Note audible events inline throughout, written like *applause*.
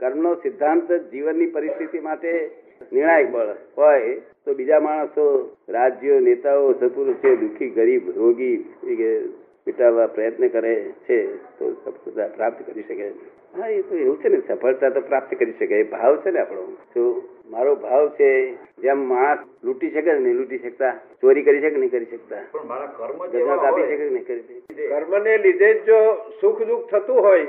કર્મનો સિદ્ધાંત જીવનની પરિસ્થિતિ માટે નિર્ણાયક બળ હોય તો બીજા માણસો રાજ્યો નેતાઓ સત્પુરુષો દુઃખી ગરીબ રોગી મિટાવવા પ્રયત્ન કરે છે તો સફળતા પ્રાપ્ત કરી શકે. હા એ તો એવું છે ને સફળતા તો પ્રાપ્ત કરી શકે. એ ભાવ છે ને આપણો. તો મારો ભાવ છે જેમ માણસ લૂંટી શકે નહીં લૂંટી શકતા ચોરી કરી શકે નહીં કરી શકતા. કાપી શકે નહીં કરી શકે? કર્મને લીધે જો સુખ દુઃખ થતું હોય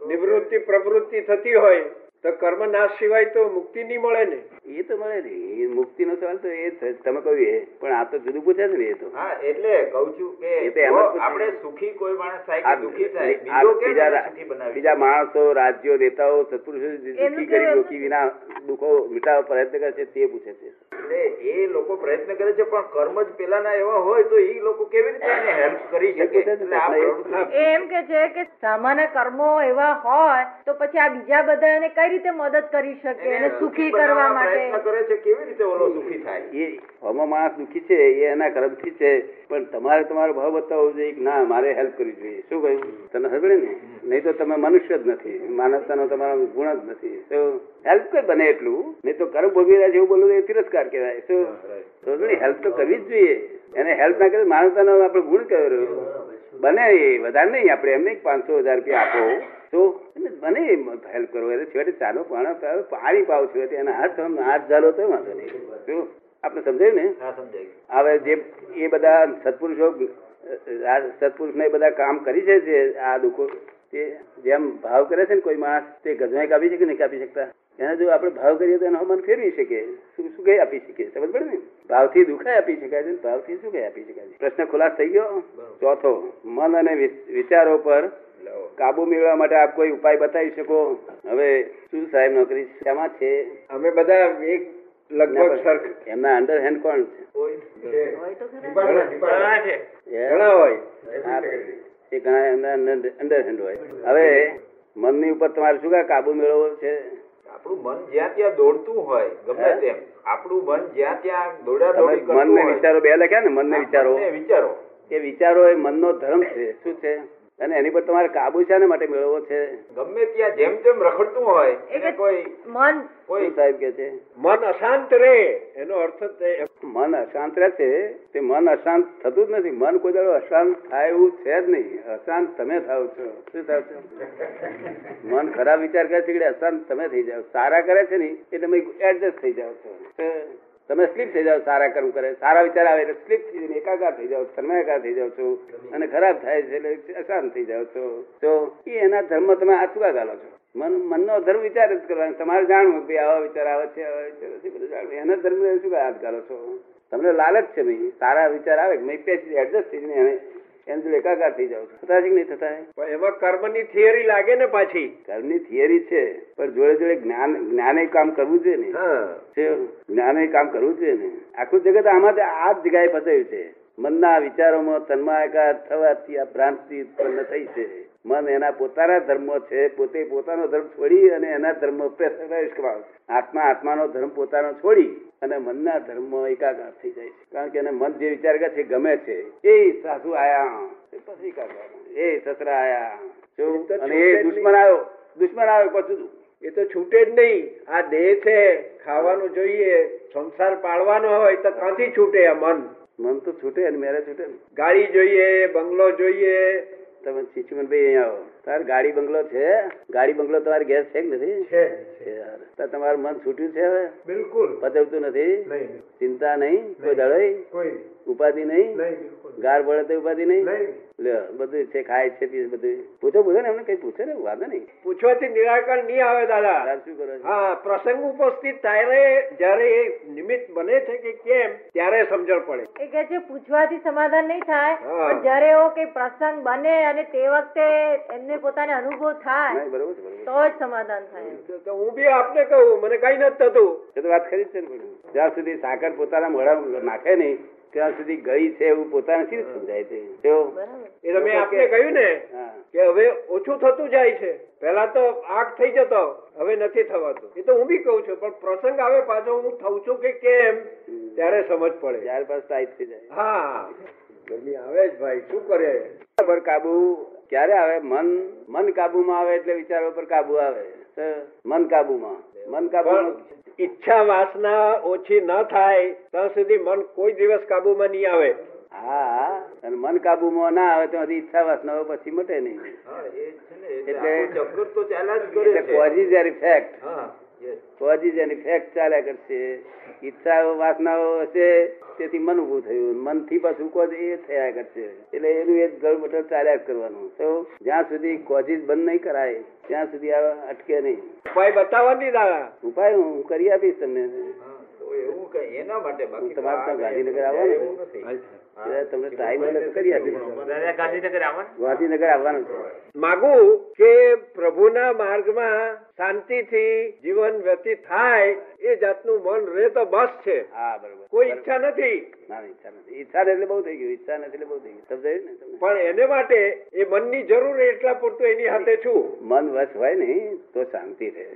નિવૃત્તિ પ્રવૃત્તિ થતી હોય તો કર્મ નાશ સિવાય તો મુક્તિ નહીં મળે ને. એ તો મળે ને એ મુક્તિનો સવાલ તો એ તમે કહ્યું એ. પણ આ તો જુદું પૂછે છે ને એ તો. હા એટલે કહું છું કે. આપણે સુખી કોઈ માણસ થાય દુઃખી થાય બીજો બીજા સુખી બનાવી બીજા માણસો રાજ્યો નેતાઓ સત્પુરુષો દુખી ગરીબ રોકી વિના દુખો મિટાવવા પ્રયત્ન કરે છે તે પૂછે છે. એટલે એ લોકો પ્રયત્ન કરે છે પણ કર્મ જ પેલાના એવા હોય તો એ લોકો કેવી રીતે એને હેલ્પ કરી શકે? એમ કે છે કે સામાન્ય કર્મો એવા હોય તો પછી આ બીજા બધા એને કઈ રીતે મદદ કરી શકે એને સુખી કરવા પ્રયત્ન માટે. કરે છે કેવી રીતે ઓલો સુખી થાય? એ આમાં માણસ દુખી છે એ એના કર્મથી છે પણ તમારે તમારો ભાવ બતાવવો જોઈએ કે ના મારે હેલ્પ કરવી જોઈએ. શું કહ્યું? તને સમજે ને? નહીં તો તમે મનુષ્ય જ નથી માનવતાનો તમારો ગુણ જ નથી. તો હેલ્પ કર બને એટલું? નહીં તો કર્મ ભોગવી રહ્યા છે એવું બોલવું એ તિરસ્કાર કહેવાય. શું હેલ્પ તો કરવી જ જોઈએ. એને હેલ્પ ના કરે માનવતાનો આપણે ગુણ કહેવાય બને એ વધારે નહીં આપણે એમ નહીં પાંચસો હજાર રૂપિયા આપો. એને બને હેલ્પ કરો એટલે છેવટે ચાલો પણ પાણી પાવ છેવટે એના હાથ હાથ ઝાલો તો વાંધો નહીં. શું? આપણે સમજાયું ને? હવે જે એ બધા સત્પુરુષો સત્પુરુષને બધા કામ કરી છે જે આ દુઃખો તે જેમ ભાવ કરે છે ને કોઈ માણસ તે ગજવાઈ કાપી શકે નહીં કાપી શકતા? એને જો આપણે ભાવ કરીએ તો એનો મન ફેરવી શકે. શું શું કઈ આપી શકીએ સમજ પડે ને? ભાવથી દુખાય આપી શકાય છે ભાવથી શું કઈ આપી શકાય છે? પ્રશ્ન ખુલાસ થઈ ગયો? ચોથો મન અને વિચારો પર કાબુ મેળવવા માટે આપ કોઈ ઉપાય બતાવી શકો? હવે શું સાહેબ નોકરી શેમાં છે? અમે બધા એક લગભગ સરખ. એમના અંડર હેન્ડ કોણ છે? ઘણા હોય. એ ઘણા એમના અંડર હેન્ડ હોય. હવે મનની ઉપર તમારે શું કાંઈ કાબુ મેળવવો છે? આપણું મન જ્યાં ત્યાં દોડતું હોય ગમે તેમ. આપણું મન જ્યાં ત્યાં દોડા તમે દોડી કરતું મનને. વિચારો બે લખ્યા ને મનને વિચારો. વિચારો. એ વિચારો એ મનનો ધર્મ છે. શું છે? અને એની પર તમારે કાબુ શાને માટે મેળવવો છે? ગમે ત્યાં જેમ જેમ રખડતું હોય એને કોઈ મન. કોઈ સાહેબ કે છે? મન અશાંત રહે એનો અર્થ મન અશાંત રહે છે? તે મન અશાંત થતું જ નથી. મન કોઈ દાડો અશાંત થાય એવું છે જ નહીં. અશાંત તમે થાવ છો. શું થાવ છો? મન ખરાબ વિચાર કરે છે કે અશાંત તમે થઈ જાઓ. સારા કરે છે ને એ તમે એડજસ્ટ થઈ જાવ છો. તમે સ્લીપ થઈ જાઓ, સારા કર્મ કરે. સારા વિચાર આવે એટલે સ્લીપ થઈ જઈને એકાકાર થઈ જાઓ, તન્મયાકાર થઈ જાઓ છો અને ખરાબ થાય છે એટલે અશાંત થઈ જાઓ છો. તો એ એના ધર્મ તમે આ ચાલો છો. મન, મનનો ધર્મ વિચાર જ કરવાનો તમારે જાણવું કે આવા વિચાર આવે છે, આવા વિચાર છે બધું જાણવું. એના ધર્મ શું હાથ ગાલો છો? તમને લાલચ છે ભાઈ. સારા વિચાર આવે મેં પેસી એડજસ્ટ થઈ એને એની તો એકાકાર થઈ જાવ છો. થતા છે કે નહીં થતા પણ એમાં કર્મની થિયરી લાગે ને પાછી. કર્મની થિયરી છે પણ જોડે જોડે જ્ઞાન જ્ઞાને કામ કરવું જોઈએ ને. જ્ઞાને કામ કરવું જોઈએ ને. આખું જગત આમાં આ જ જગ્યાએ ફસાયું છે. મનના વિચારોમાં તન્માયકાર થવાથી આ ભ્રાંતિ ઉત્પન્ન થઈ છે. મન એના પોતાના ધર્મ છે પોતે પોતાનો ધર્મ છોડી અને એના ધર્મ પ્રવેશ કરાવે આત્મા આત્માનો ધર્મ પોતાનો છોડી અને મનના ધર્મ એકાકાર થઈ જાય છે. કારણ કે એને મન જે વિચાર કરે છે એ ગમે છે. એ સાસુ આયા. પછી એકાકાર. એ સસરા આયા. તો અને એ દુશ્મન આવ્યો. દુશ્મન આવ્યો પછી એ તો છૂટે જ નહીં. આ દેહ છે ખાવાનું જોઈએ સંસાર પાળવાનો હોય તો ક્યાંથી છૂટે આ મન? મન તો છૂટે ને મેરે છૂટે ગાડી જોઈએ બંગલો જોઈએ તમે ચીચુમનભાઈ અહીંયા આવો. તાર ગાડી બંગલો છે? ગાડી બંગલો તમારે ગેસ છે કે નથી? છે તમારું મન છૂટ્યું છે હવે? બિલકુલ. પચવતું નથી? ચિંતા નહીં? કોઈ દળોઈ કોઈ ઉપાધિ નહીં? ગાર બળે તો ઉપાધિ નહીં? લ્યો બધું છે ખાય છે પીએ બધું. પૂછો પૂછો ને એમને કઈ પૂછે ને વાંધો નહીં. પૂછવાથી નિરાકરણ નહીં આવે દાદા. શું કરો હા પ્રસંગ ઉપસ્થિત ત્યારે જ્યારે એ નિમિત્ત બને છે કે કેમ ત્યારે સમજણ પડે. એ કે છે પૂછવાથી સમાધાન નહીં થાય પણ જ્યારે એવો કઈ પ્રસંગ બને અને તે વખતે એમને પોતાને અનુભવ થાય. તો જ સમાધાન થાય તો- હું બી આપને કહું મને કઈ નથી થતું. એ તો વાત ખરી જ છે ને જ્યાં સુધી સાકર પોતાના મોઢામાં નાખે નહીં ત્યાં સુધી ગઈ છે એવું પોતાને શી સમજાય છે? એ તો મેં આપને કહ્યું ને કે હવે ઓછું થતું જાય છે. પેલા તો આગ થઈ જતો હવે નથી થવાતું. એ તો હું બી કહું છું પણ પ્રસંગ આવે પાછો હું થઉં છું કે કેમ ત્યારે સમજ પડે. ત્યાર પાસે ટાઈટ થઈ જાય. હા. ગરમી આવે જ ભાઈ શું કરે? પર કાબુ ક્યારે આવે? મન મન કાબુમાં આવે એટલે વિચારો પર કાબુ આવે. મન કાબુમાં. મન પણ ઈચ્છા વાસના ઓછી ન થાય ત્યાં સુધી મન કોઈ દિવસ કાબુમાં નહીં આવે. હા અને મન કાબુમાં ના આવે તો ઈચ્છા વાસના પછી મટે નહીં. હા એ છે ને એટલે એટલે- આખું ચક્કર જેની ઇફેક્ટ ચાલ્યા કરશે. ઈચ્છાઓ વાસનાઓ હશે તેથી મન ઉભું થયું. મનથી પાછું કોઝ એ થયા કરશે. એટલે એનું એક ગળ બટલ ચાલ્યા જ કરવાનું. તો જ્યાં સુધી કોજીસ બંધ નહીં કરાય ત્યાં સુધી આ અટકે નહીં. ઉપાય બતાવવાની દાદા. ઉપાય હું કરી આપીશ તમને. એવું કઈ એના માટે તમારે ત્યાં ગાંધીનગર એવું આવવાનું તમને ટાઈમ કરી ગાંધીનગર આવવાનું છે. માગું કે પ્રભુના માર્ગમાં શાંતિથી જીવન વ્યતીત થાય એ જાતનું મન રહે તો બસ છે. હા બરોબર. કોઈ ઈચ્છા નથી. ના ઈચ્છા નથી. ઈચ્છા એટલે બહુ થઈ ગયું. ઈચ્છા નથી એટલે બહુ થઈ ગયું. સમજાયું ને પણ એને માટે એ મનની જરૂર એટલા પૂરતું એની હાથે છું. મન વશ હોય ને તો શાંતિ રહે.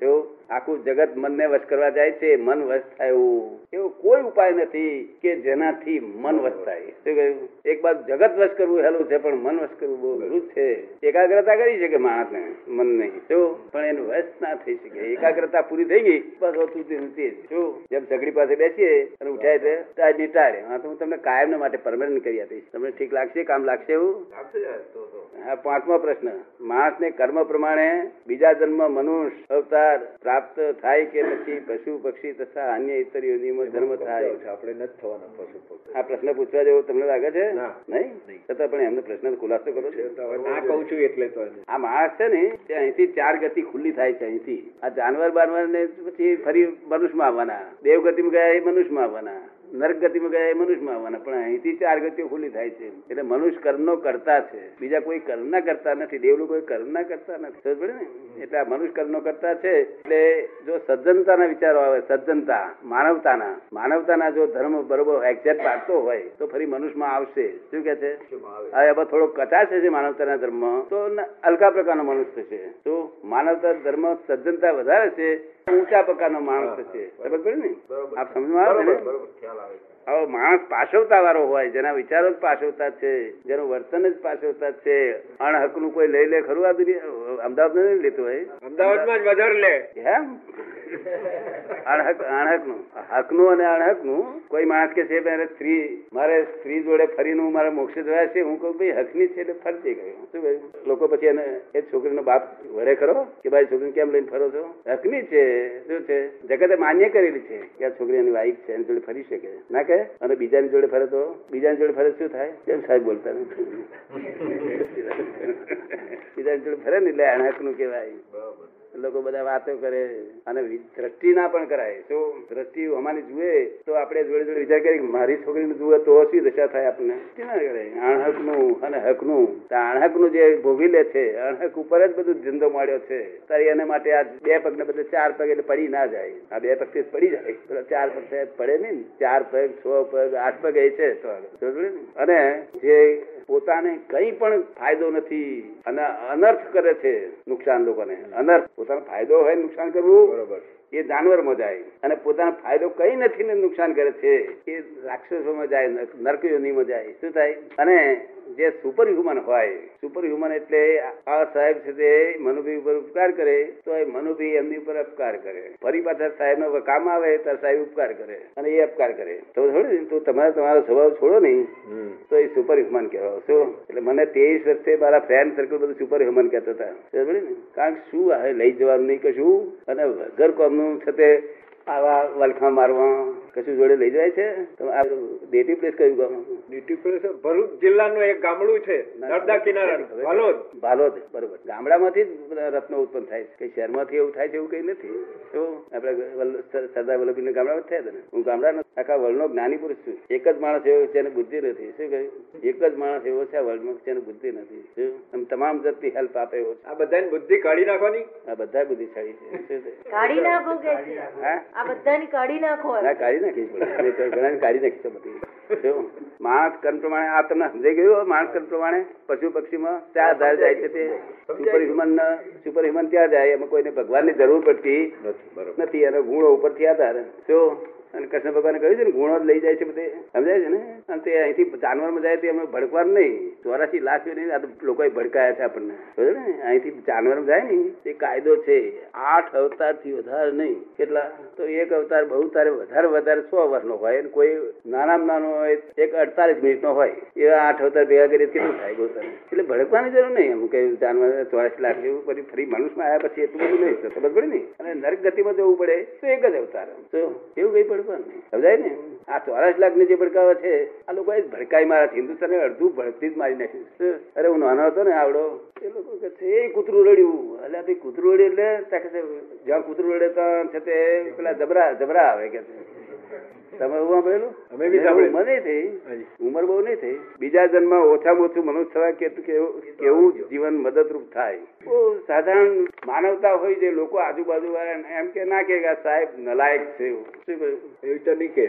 જો આખું જગત મનને વશ કરવા જાય છે મન વશ થાય એવું. એવો કોઈ ઉપાય નથી કે જેનાથી મન વશ થાય શું કહ્યું, એક બાજુ જગત વશ કરવું હેલું છે, પણ મન વશ કરવું બહુ અઘરું છે. એકાગ્રતા કરી શકે માણસને, મન નહીં. જો, પણ એનું વશ ના થઈ શકે. એકાગ્રતા પૂરી થઈ ગઈ, બસ તેનું તે જો. જેમ સગડી પાસે બેસીએ અને ઉઠાય છે ટાળની ટાળે હા, તો હું તમને કાયમ માટે પરમાનન્ટ કરી આપીશ તમને ઠીક લાગશે, કામ લાગશે એવું? પાંચમો પ્રશ્ન માણસને કર્મ પ્રમાણે બીજા જન્મ મનુષ્ય અવતાર પ્રાપ્ત થાય કે પછી પશુ પક્ષી તથા અન્ય ઇતર યોનિમાં જન્મ થાય. આપણે નથી થવાના પશુ પક્ષી. આ પ્રશ્ન પૂછવા જેવો તમને લાગે છે? નહીં? છતાં પણ એમને પ્રશ્ન ખુલાસો કરો છો. ના કહું છું એટલે તો આ માણસ છે ને તે અહીંથી ચાર ગતિ ખુલ્લી થાય છે અહીંથી. આ જાનવર બાનવર ને પછી ફરી મનુષ્યમાં આવવાના. દેવ ગતિમાં ગયા એ મનુષ્યમાં આવવાના. નરક ગતિમાં ગયા એ મનુષ્યમાં આવવાના પણ અહીંથી ચાર ગતિઓ ખુલ્લી થાય છે. એટલે મનુષ્ય કર્મનો કરતા છે. બીજા કોઈ કર્મના કરતા નથી દેવલું કોઈ કર્મના કરતા નથી. સમજ ને? એટલે આ મનુષ્ય કર્મનો કરતા છે. એટલે જો સજ્જનતાના વિચારો આવે સજ્જનતા માનવતાના માનવતાના જો ધર્મ બરોબર એક્ઝેક્ટ પાડતો હોય તો ફરી મનુષ્યમાં આવશે. શું કે છે? હવે હવે થોડો કચાશ છે માનવતાના ધર્મ તો હલકા પ્રકારનો મનુષ્ય છે તો માનવતા ધર્મ સજ્જનતા વધારે છે. ઊંચા પ્રકારનો માણસ છે. બરાબર ને? બરોબર. આપ સમજમાં આવે છે ને? બરોબર ખ્યાલ આવે હવે માણસ પાછવતા વાળો હોય જેના વિચારો જ પાછવતા છે જેનું વર્તન જ પાછવતા છે. અણહકનું કોઈ લઈ લે ખરું આ અમદાવાદ નહીં લેતું હોય? અમદાવાદમાં જ વધારે લે. એમ? અણહક અણહકનું. હકનું અને અણહકનું. કોઈ માણસ કે છે મારે સ્ત્રી મારે સ્ત્રી જોડે ફરીને હું મારા મોક્ષે જોયા છે. હું કહું ભાઈ હકની છે એટલે ફરતી ગયો. શું ભાઈ લોકો પછી એને એ છોકરીનો બાપ વડે ખરો? કે ભાઈ છોકરીને કેમ લઈને ફરો છો? હકની છે. શું છે? જગતે માન્ય કરેલી છે કે આ છોકરી એની વાઈફ છે એની જોડે ફરી શકે. ના કે અને બીજાની જોડે ફરે તો બીજાની જોડે ફરે શું થાય? કેમ સાહેબ બોલતા *laughs* બીજાની જોડે ફરે ને એટલે અણહકનું કહેવાય. બરોબર. લોકો બધા વાતો કરે અને દ્રષ્ટિ ના પણ કરાય. તો દ્રષ્ટિ અમારી જુએ તો આપણે જોડે જોડે વિચાર કરીએ મારી છોકરીને જુએ તો શી દશા થાય આપણને? ના કરાય? અણહકનું અને હકનું. અણહકનું જે ભોગી લે છે અણહક ઉપર જ બધું ધંધો મળ્યો છે. તારી એના માટે આ બે પગ ને બદલે ચાર પગ એટલે પડી ના જાય. આ બે પગ પડી જાય. ચાર પગ પડે નહીં ચાર પગ, છ પગ, આઠ પગ એ છે તો. અને જે પોતાને કઈ પણ ફાયદો નથી અને અનર્થ કરે છે નુકસાન લોકોને. અનર્થ પોતાનો ફાયદો હોય નુકસાન કરવું બરોબર. એ જાનવરમાં જાય. અને પોતાનો ફાયદો કઈ નથી ને નુકસાન કરે છે એ રાક્ષસોમાં જાય નર- નરકયોનીમાં જાય. શું થાય? અને જે સુપર હ્યુમન હોય સુપર હ્યુમન એટલે આ સાહેબ છે તે મનુભી ઉપર ઉપકાર કરે તો એ મનુભી એમની ઉપર અપકાર કરે. ફરી પાછા સાહેબ નો કામ આવે ત્યારે સાહેબ ઉપકાર કરે અને એ અપકાર કરે. તો થોડી તો તમારે તમારો સ્વભાવ છોડો નહીં. તો એ સુપર હ્યુમન કહેવાય. શું? એટલે મને ત્રેવીસ વર્ષે મારા ફ્રેન્ડ સર્કલ બધું સુપર હ્યુમન કહેતા હતા. ને? કારણ કે શું લઈ જવાનું નહીં કશું. અને વગર કોમનું છે તે આવા વલખા મારવા કશું જોડે લઈ જાય છે? તો આ ડેટી પ્લેસ કયું ગામ? ડેટી પ્લેસ ભરૂચ જિલ્લાનું એક ગામડું છે. નર્મદા કિનારા. ભાલોદ. ભાલોદ બરોબર. ગામડામાંથી જ રત્નો ઉત્પન્ન થાય છે. કઈ શહેરમાંથી એવું થાય છે એવું કઈ નથી. તો આપણે સરદાર વલ્લભભાઈ ગામડામાં થયા હતા ને. હું ગામડાનો આખા વર્લ્ડનો જ્ઞાની પુરુષ છું. એક જ માણસ એવો છે જેને બુદ્ધિ નથી. શું કહ્યું? એક જ માણસ એવો છે આ વર્લ્ડમાં જેને બુદ્ધિ નથી. શું? આમ તમામ જાતની હેલ્પ આપે એવો છે. આ બધાની બુદ્ધિ કાઢી નાખવાની? આ બધા બુદ્ધિશાળી છે. કાઢી નાખો કે હા? આ બધાની કાઢી નાખો ના કાઢી નાખી મેં ઘણાને કાઢી નાખી છે બધી. માણસ કર્મ પ્રમાણે આ તમને સમજાઈ ગયું માણસ કર્મ પ્રમાણે? પશુ પક્ષીમાં ત્યાં આધાર જાય છે તે. સુપર હ્યુમન સુપર હ્યુમન ત્યાં જાય. એમાં કોઈને ભગવાનની જરૂર પડતી નથી બરોબર. નથી અને ગુણો ઉપરથી આધાર. જો અને કૃષ્ણ ભગવાને કહ્યું છે ને, ગુણો લઈ જાય છે બધે. સમજાય છે ને? અને તે અહીંથી જાનવરમાં જાય તે અમે ભડકવાનું નહીં. ચોરાસી લાખ નહીં આ તો લોકોએ ભડકાયા છે આપણને. સમજો ને? અહીંથી જાનવરમાં જાય ને, એ કાયદો છે. આઠ અવતારથી વધારે નહીં. કેટલા? તો એક અવતાર બહુ તારે વધારે વધારે સો વર્ષનો હોય અને કોઈ નાનામાં નાનો હોય, એક અડતાલીસ મિનિટનો હોય. એવા આઠ અવતાર ભેગા કરીએ કેટલું થાય બહુ એટલે ભડકવાની જરૂર નહીં. એમ કે જાનવર ચોરાસી લાખ જેવું પછી ફરી મનુષ્યમાં આવ્યા પછી એટલું બધું નહીં. ખબર પડે ને? અને નરક ગતિમાં જવું પડે તો એક જ અવતાર. તો એવું કઈ નહીં સમજાય ને? આ ચોરાસ લાખની જે ભડકાવે છે, આ લોકો એ ભડકાઈ મારા હિન્દુસ્તાન અડધું ભડતી જ મારી નાખ્યું અરે હું નાનો હતો ને, આવડો. એ લોકો કે છે, એ કૂતરું રડ્યું. એટલે ભાઈ કૂતરું રડ્યું એટલે? જ્યાં કૂતરું રડે ત્યાં છે તે, પેલા જબરા જબરા આવે કે તમે એવું સાંભળેલું? અમે બી સાંભળ્યું. મને થઈ ઉંમર બહુ નહીં થઈ. બીજા જન્મ ઓછામાં ઓછું મનુષ્ય થવા કે કેવું જીવન મદદરૂપ થાય. બહુ સાધારણ માનવતા હોય જે લોકો આજુબાજુ વાળા એમ કે ના કે સાહેબ નલાયક છે એવું. શું કહ્યું? એવું તો નહીં કે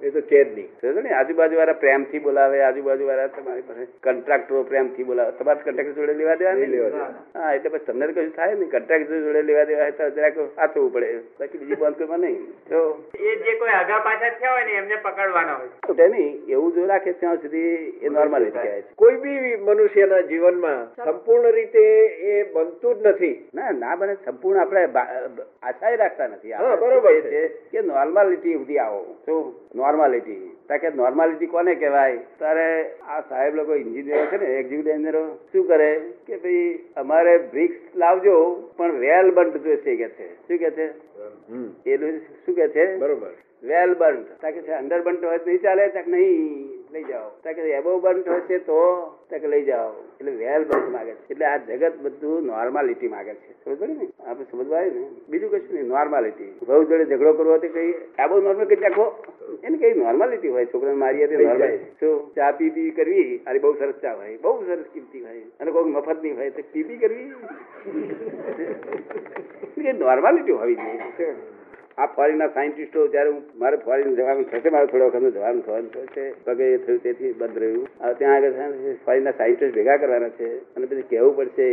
એ તો કે જ નહીં. ને આજુબાજુ વાળા પ્રેમથી બોલાવે આજુબાજુ વાળા તમારી પાસે કન્ટ્રાક્ટરો પ્રેમથી બોલાવે. તમારે કન્ટ્રાક્ટર જોડે લેવા દેવા નહીં લેવા હા એટલે પછી તમને કશું થાય નહીં. કન્ટ્રાક્ટર જોડે લેવા દેવા હોય તો જરાક સાચવવું પડે બાકી બીજી બંધ કરવા નહીં. તો એ જે કોઈ આગા પાછા થયા હોય ને એમને પકડવાના હોય. ખોટે નહીં એવું જો રાખે ત્યાં સુધી એ નોર્મલ રીતે છે. કોઈ બી મનુષ્યના જીવનમાં સંપૂર્ણ રીતે એ બનતું જ નથી. ના ના બને સંપૂર્ણ આપણે બા- રાખતા નથી. બરોબર છે. કે નોર્માલિટી સુધી આવો. શું? નોર્માલિટી કે નોર્માલિટી કોને કહેવાય? તારે આ સાહેબ લોકો ઇન્જિનિયર છે ને એક્ઝિક્યુટિવ એન્જિનિયરો શું કરે? કે ભાઈ અમારે બ્રિક્સ લાવજો પણ વેલ બંધ જોઈશે કે છે. શું કે છે? એ શું કે છે? બરોબર. વેલ બંધ તાકે છે અંડર બંધ હોય નહીં ચાલે તક નહીં. લઈ જાઓ. કે એબો બંધ હોય તો તાકે લઈ જાઓ. એટલે વેલ બંધ માગે છે. એટલે આ જગત બધું નોર્માલિટી માગે છે. સમજ ને? આપણે સમજવા ને? બીજું કશું નહીં નોર્માલિટી બહુ જોડે ઝઘડો કરવો તો કઈ આબો નોર્મલ કઈ નાખો એને કઈ નોર્માલિટી હોય? છોકરાને મારી હતી નોર્મલ શું? ચા પી પી કરવી? અરે બહુ સરસ ચા હોય. બહુ સરસ કિંમતી હોય. અને કોઈ મફત નહીં હોય તો પી પી કરવી. *laughs* નોર્માલિટી હોવી જોઈએ. આ ફોરેનના સાયન્ટિસ્ટો જ્યારે હું મારે ફોરેન જવાનું થશે મારે થોડો વખત જવાનું થવાનું થશે પગે એ થયું તેથી બંધ રહ્યું. હવે ત્યાં આગળ ફોરેનના સાયન્ટિસ્ટ ભેગા કરવાના છે. અને પછી કહેવું પડશે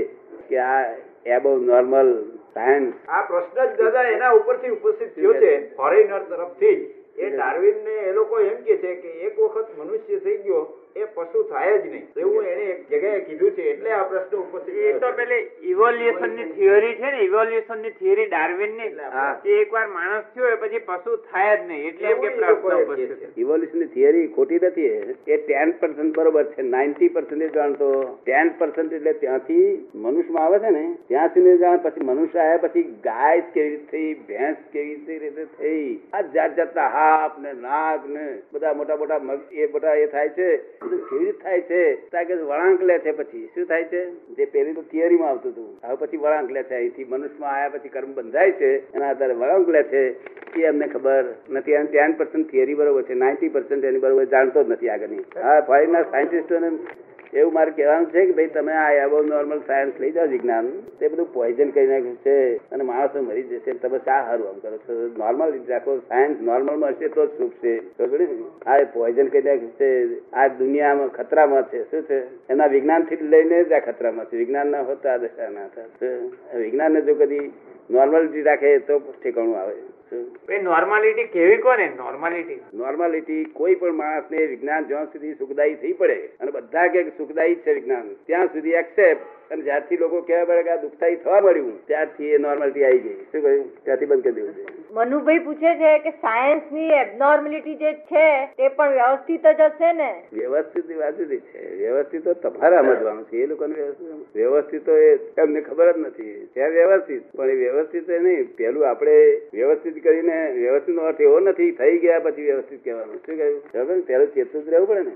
કે આ એબો નોર્મલ સાયન્સ આ પ્રશ્ન જ દાદા એના ઉપરથી ઉપસ્થિત થયો છે. ફોરેનર તરફથી એ ડાર્વિન ને એ લોકો એમ કે છે કે એક વખત મનુષ્ય થઈ ગયો એ પશુ થાય જ નહીં. એવું એને એક જગ્યાએ કીધું છે એટલે આ પ્રશ્ન ઉપસ્થિત એ તો પેલી ઇવોલ્યુશનની થિયરી છે ને ઇવોલ્યુશનની થિયરી ડાર્વિનની કે એકવાર માણસ થયો પછી પશુ થાય જ નહીં એટલે એમ કે પ્રશ્ન ઉપસ્થિત છે. ઇવોલ્યુશનની થિયરી ખોટી નથી એ ટેન પર્સન્ટ બરોબર છે નાઇન્ટી પર્સન્ટ જાણતો. ટેન પર્સન્ટ એટલે ત્યાંથી મનુષ્યમાં આવે છે ને ત્યાં સુધી જાણ પછી મનુષ્ય આવ્યા પછી ગાય કેવી રીતે થઈ ભેંસ કેવી રીતે થઈ. આ જાત જાતના હાપ ને નાગ ને બધા મોટા મોટા એ બધા એ થાય છે. થાય છે? કે વળાંક લે છે પછી. શું થાય છે? જે પેલી તો થિયરીમાં આવતું હતું. હવે પછી વળાંક લે છે. અહીંથી મનુષ્યમાં આવ્યા પછી કર્મ બંધાય છે. એના આધારે વળાંક લે છે. એ અમને ખબર નથી. અને ટેન પર્સન્ટ થિયરી બરોબર છે. નાઇન્ટી પર્સન્ટ એની બરોબર જાણતો જ નથી આગળની. હા ફોરેનના સાયન્ટિસ્ટોને એવું મારે કહેવાનું છે કે ભાઈ, તમે આ એબો નોર્મલ સાયન્સ લઈ જાઓ વિજ્ઞાન. તે બધું પોઈઝન કરી નાખ્યું છે અને માણસો મરી જશે તમે શા સારું આમ કરો છો? નોર્મલ રાખો સાયન્સ નોર્મલમાં હશે તો જ છે? ને? આ પોઈઝન કરી નાખ્યું છે. આ દુનિયામાં ખતરામાં છે. શું છે? એના વિજ્ઞાનથી લઈને જ આ ખતરામાં છે. વિજ્ઞાન ના હોત આ દશા ના થાય વિજ્ઞાનને જો કદી નોર્મલિટી રાખે તો ઠેકાણું આવે. શું નોર્માલિટી કેવી કોને? નોર્માલિટી નોર્માલિટી કોઈ પણ માણસને વિજ્ઞાન જ્યાં સુધી સુખદાયી થઈ પડે, અને બધા કે સુખદાયી છે વિજ્ઞાન, ત્યાં સુધી એક્સેપ્ટ અને જ્યારથી લોકો કહેવા પડે કે આ દુઃખદાયી થવા મળ્યું ત્યારથી એ નોર્માલિટી આવી ગઈ. શું કહ્યું? ત્યાંથી બંધ કરી દેવું મનુભાઈ પૂછે છે કે સાયન્સની એબનોર્મલિટી જે છે, તે પણ વ્યવસ્થિત જ હશે ને? વ્યવસ્થિત વાત છે. વ્યવસ્થિત તમારે સમજવાનું છે. એ લોકોને વ્યવસ્થિત એ એમને ખબર જ નથી. છે વ્યવસ્થિત. પણ એ વ્યવસ્થિત નહીં. પેલું આપણે વ્યવસ્થિત કરીને વ્યવસ્થિત નો અર્થ એવો નથી. થઈ ગયા પછી વ્યવસ્થિત કહેવાનું. શું કહ્યું? પેલું ચેતવું જ રહેવું પડે ને.